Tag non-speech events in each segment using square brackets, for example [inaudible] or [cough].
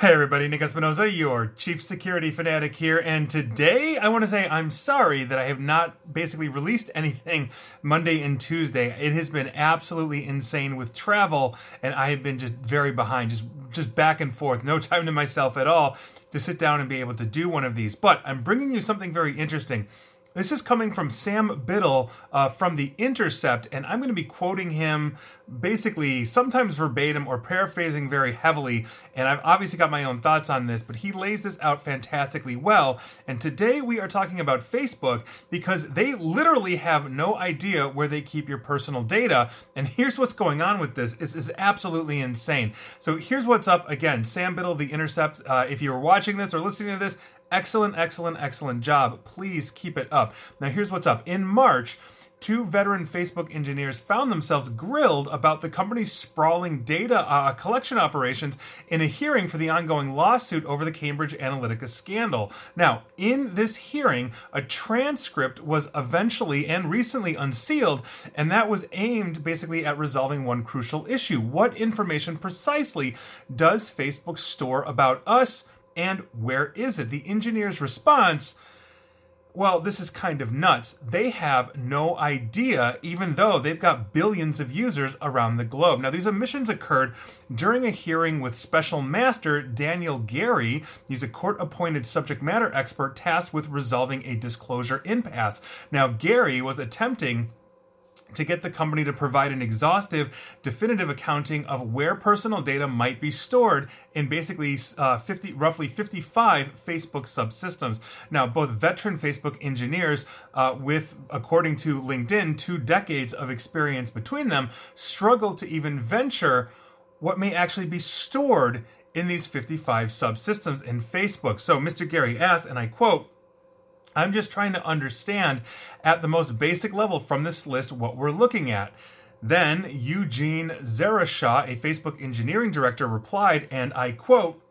Hey everybody, Nick Espinosa, your chief security fanatic here, and today I want to say I'm sorry that I have not basically released anything Monday and Tuesday. It has been absolutely insane with travel, and I have been just very behind, just just back and forth, no [laughs] time to myself at all to sit down and be able to do one of these. But I'm bringing you something very interesting. This is coming from Sam Biddle uh, from The Intercept, and I'm going to be quoting him basically sometimes verbatim or paraphrasing very heavily. And I've obviously got my own thoughts on this, but he lays this out fantastically well. And today we are talking about Facebook because they literally have no idea where they keep your personal data. And here's what's going on with this: this is absolutely insane. So here's what's up again. Sam Biddle, The Intercept. Uh, if you were watching this or listening to this, Excellent, excellent, excellent job. Please keep it up. Now, here's what's up. In March, two veteran Facebook engineers found themselves grilled about the company's sprawling data uh, collection operations in a hearing for the ongoing lawsuit over the Cambridge Analytica scandal. Now, in this hearing, a transcript was eventually and recently unsealed, and that was aimed basically at resolving one crucial issue. What information precisely does Facebook store about us? And where is it? The engineer's response well, this is kind of nuts. They have no idea, even though they've got billions of users around the globe. Now, these omissions occurred during a hearing with Special Master Daniel Garrie. He's a court appointed subject matter expert tasked with resolving a disclosure impasse. Now, Garrie was attempting to get the company to provide an exhaustive, definitive accounting of where personal data might be stored in basically uh, 50, roughly 55 Facebook subsystems. Now, both veteran Facebook engineers, uh, with, according to LinkedIn, two decades of experience between them, struggle to even venture what may actually be stored in these 55 subsystems in Facebook. So, Mr. Garrie asks, and I quote, I'm just trying to understand at the most basic level from this list what we're looking at. Then Eugene Zarashaw, a Facebook engineering director, replied, and I quote,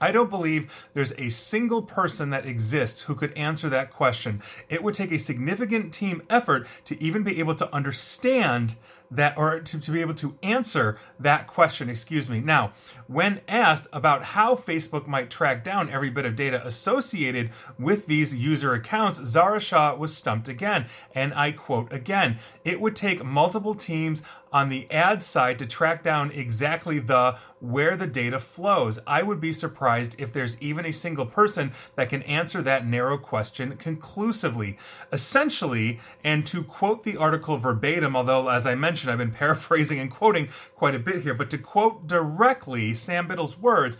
I don't believe there's a single person that exists who could answer that question. It would take a significant team effort to even be able to understand that or to, to be able to answer that question excuse me now when asked about how facebook might track down every bit of data associated with these user accounts Zarashaw was stumped again and i quote again it would take multiple teams on the ad side to track down exactly the where the data flows. I would be surprised if there's even a single person that can answer that narrow question conclusively. Essentially, and to quote the article verbatim, although as I mentioned, I've been paraphrasing and quoting quite a bit here, but to quote directly Sam Biddle's words,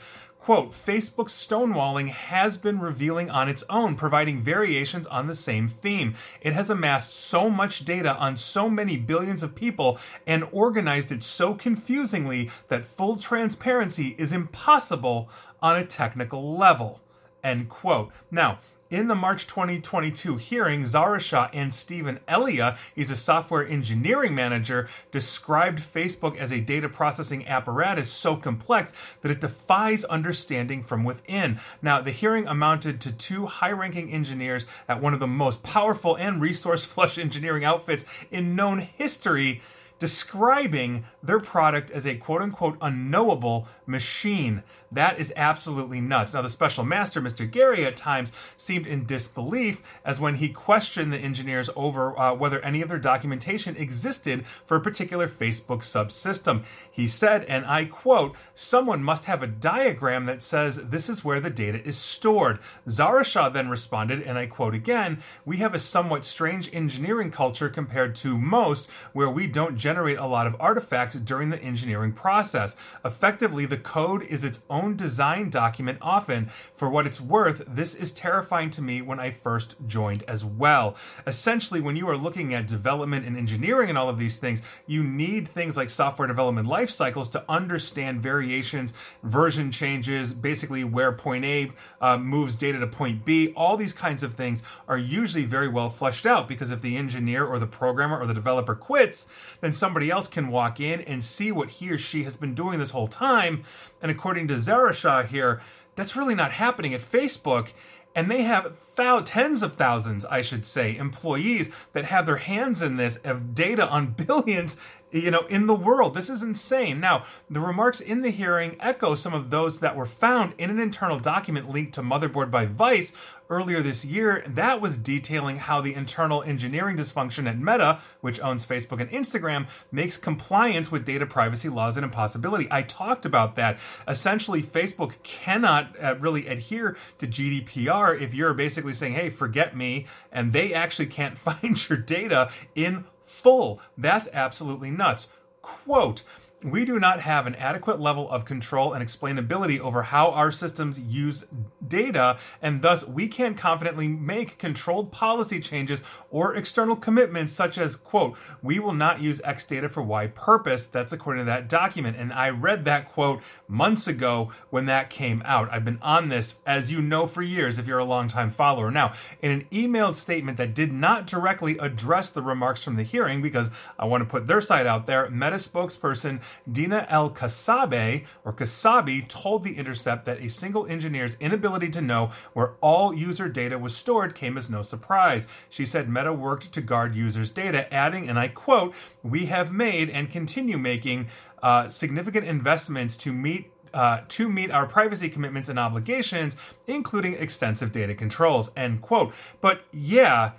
Quote, Facebook's stonewalling has been revealing on its own, providing variations on the same theme. It has amassed so much data on so many billions of people and organized it so confusingly that full transparency is impossible on a technical level. End quote. Now, in the March 2022 hearing, Zarashaw and Stephen Elia, he's a software engineering manager, described Facebook as a data processing apparatus so complex that it defies understanding from within. Now, the hearing amounted to two high ranking engineers at one of the most powerful and resource flush [laughs] engineering outfits in known history describing their product as a quote unquote unknowable machine. That is absolutely nuts. Now, the special master, Mr. Garrie, at times seemed in disbelief as when he questioned the engineers over uh, whether any of their documentation existed for a particular Facebook subsystem. He said, and I quote, someone must have a diagram that says this is where the data is stored. Zarashaw then responded, and I quote again, we have a somewhat strange engineering culture compared to most, where we don't generate a lot of artifacts during the engineering process. Effectively, the code is its own design document often. For what it's worth, this is terrifying to me when I first joined as well. Essentially, when you are looking at development and engineering and all of these things, you need things like software development life cycles to understand variations, version changes, basically where point A uh, moves data to point B. All these kinds of things are usually very well fleshed out because if the engineer or the programmer or the developer quits, then somebody else can walk in and see what he or she has been doing this whole time. And according to Zarashaw here, that's really not happening at Facebook. And they have thou- tens of thousands, I should say, employees that have their hands in this of data on [laughs] billions you know, in the world. This is insane. Now, the remarks in the hearing echo some of those that were found in an internal document linked to Motherboard by Vice earlier this year. That was detailing how the internal engineering dysfunction at Meta, which owns Facebook and Instagram, makes compliance with data privacy laws an impossibility. I talked about that. Essentially, Facebook cannot uh, really adhere to GDPR if you're basically saying, hey, forget me, and they actually can't [laughs] find your data in full. That's absolutely nuts. Quote, we do not have an adequate level of control and explainability over how our systems use data, and thus we can't confidently make controlled policy changes or external commitments such as, quote, we will not use X data for Y purpose. That's according to that document. And I read that quote months ago when that came out. I've been on this, as you know, for years if you're a longtime follower. Now, in an emailed statement that did not directly address the remarks from the hearing, because I want to put their side out there, Meta spokesperson Dina El Kasabe or Kasabi told The Intercept that a single engineer's inability to know where all user data was stored came as no surprise. She said Meta worked to guard users' data, adding, and I quote, We have made and continue making uh, significant investments to meet uh, to meet our privacy commitments and obligations, including extensive data controls. End quote. But yeah,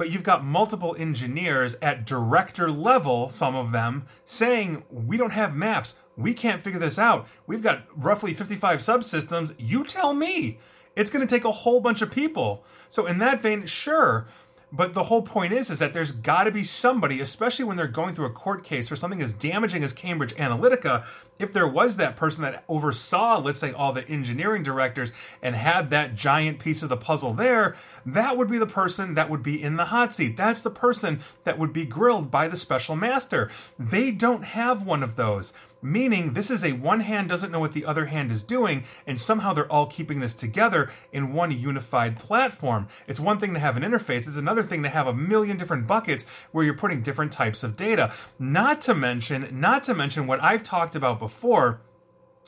but you've got multiple engineers at director level, some of them, saying, We don't have maps. We can't figure this out. We've got roughly 55 subsystems. You tell me. It's going to take a whole bunch of people. So, in that vein, sure, but the whole point is, is that there's got to be somebody, especially when they're going through a court case for something as damaging as Cambridge Analytica. If there was that person that oversaw, let's say, all the engineering directors and had that giant piece of the puzzle there, that would be the person that would be in the hot seat. That's the person that would be grilled by the special master. They don't have one of those meaning this is a one hand doesn't know what the other hand is doing, and somehow they're all keeping this together in one unified platform. It's one thing to have an interface, it's another thing to have a million different buckets where you're putting different types of data. Not to mention, not to mention what I've talked about before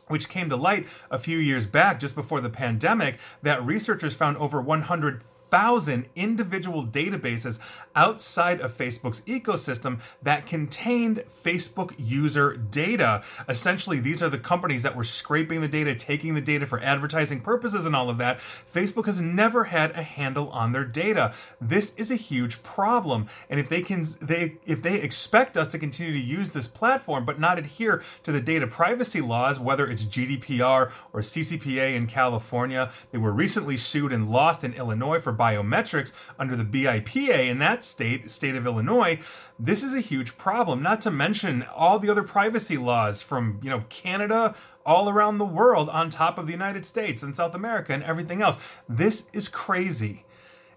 which came to light a few years back just before the pandemic that researchers found over 100 thousand individual databases outside of Facebook's ecosystem that contained Facebook user data. Essentially, these are the companies that were scraping the data, taking the data for advertising purposes and all of that. Facebook has never had a handle on their data. This is a huge problem. And if they can they if they expect us to continue to use this platform but not adhere to the data privacy laws, whether it's GDPR or CCPA in California, they were recently sued and lost in Illinois for biometrics under the BIPA in that state, state of Illinois, this is a huge problem. Not to mention all the other privacy laws from, you know, Canada all around the world on top of the United States and South America and everything else. This is crazy.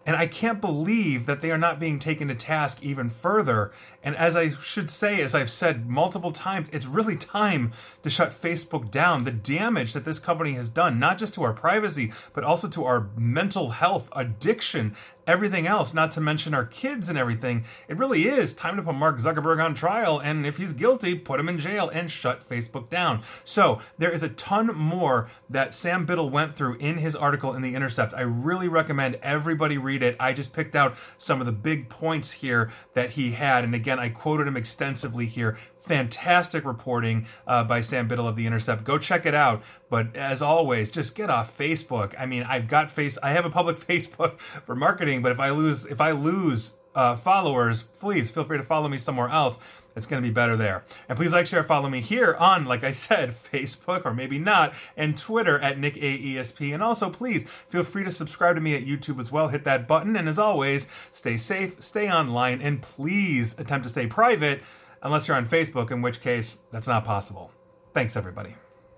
And I can't believe that they are not being taken to task even further. And as I should say, as I've said multiple times, it's really time to shut Facebook down. The damage that this company has done, not just to our privacy, but also to our mental health, addiction, everything else, not to mention our kids and everything. It really is time to put Mark Zuckerberg on trial, and if he's guilty, put him in jail and shut Facebook down. So there is a ton more that Sam Biddle went through in his article in The Intercept. I really recommend everybody read it. I just picked out some of the big points here that he had, and again, I quoted him extensively here fantastic reporting uh, by Sam Biddle of The Intercept. Go check it out. But as always, just get off Facebook. I mean, I've got face. I have a public [laughs] Facebook for marketing, but if I lose, if I lose uh, followers, please feel free to follow me somewhere else. It's going to be better there. And please like, share, follow me here on, like I said, [laughs] Facebook or maybe not, and Twitter at Nick AESP. And also, please feel free to subscribe to me at YouTube as well. Hit that button. And as always, stay safe, stay online, and please attempt to stay private unless you're on Facebook, in which case that's not possible. Thanks, everybody.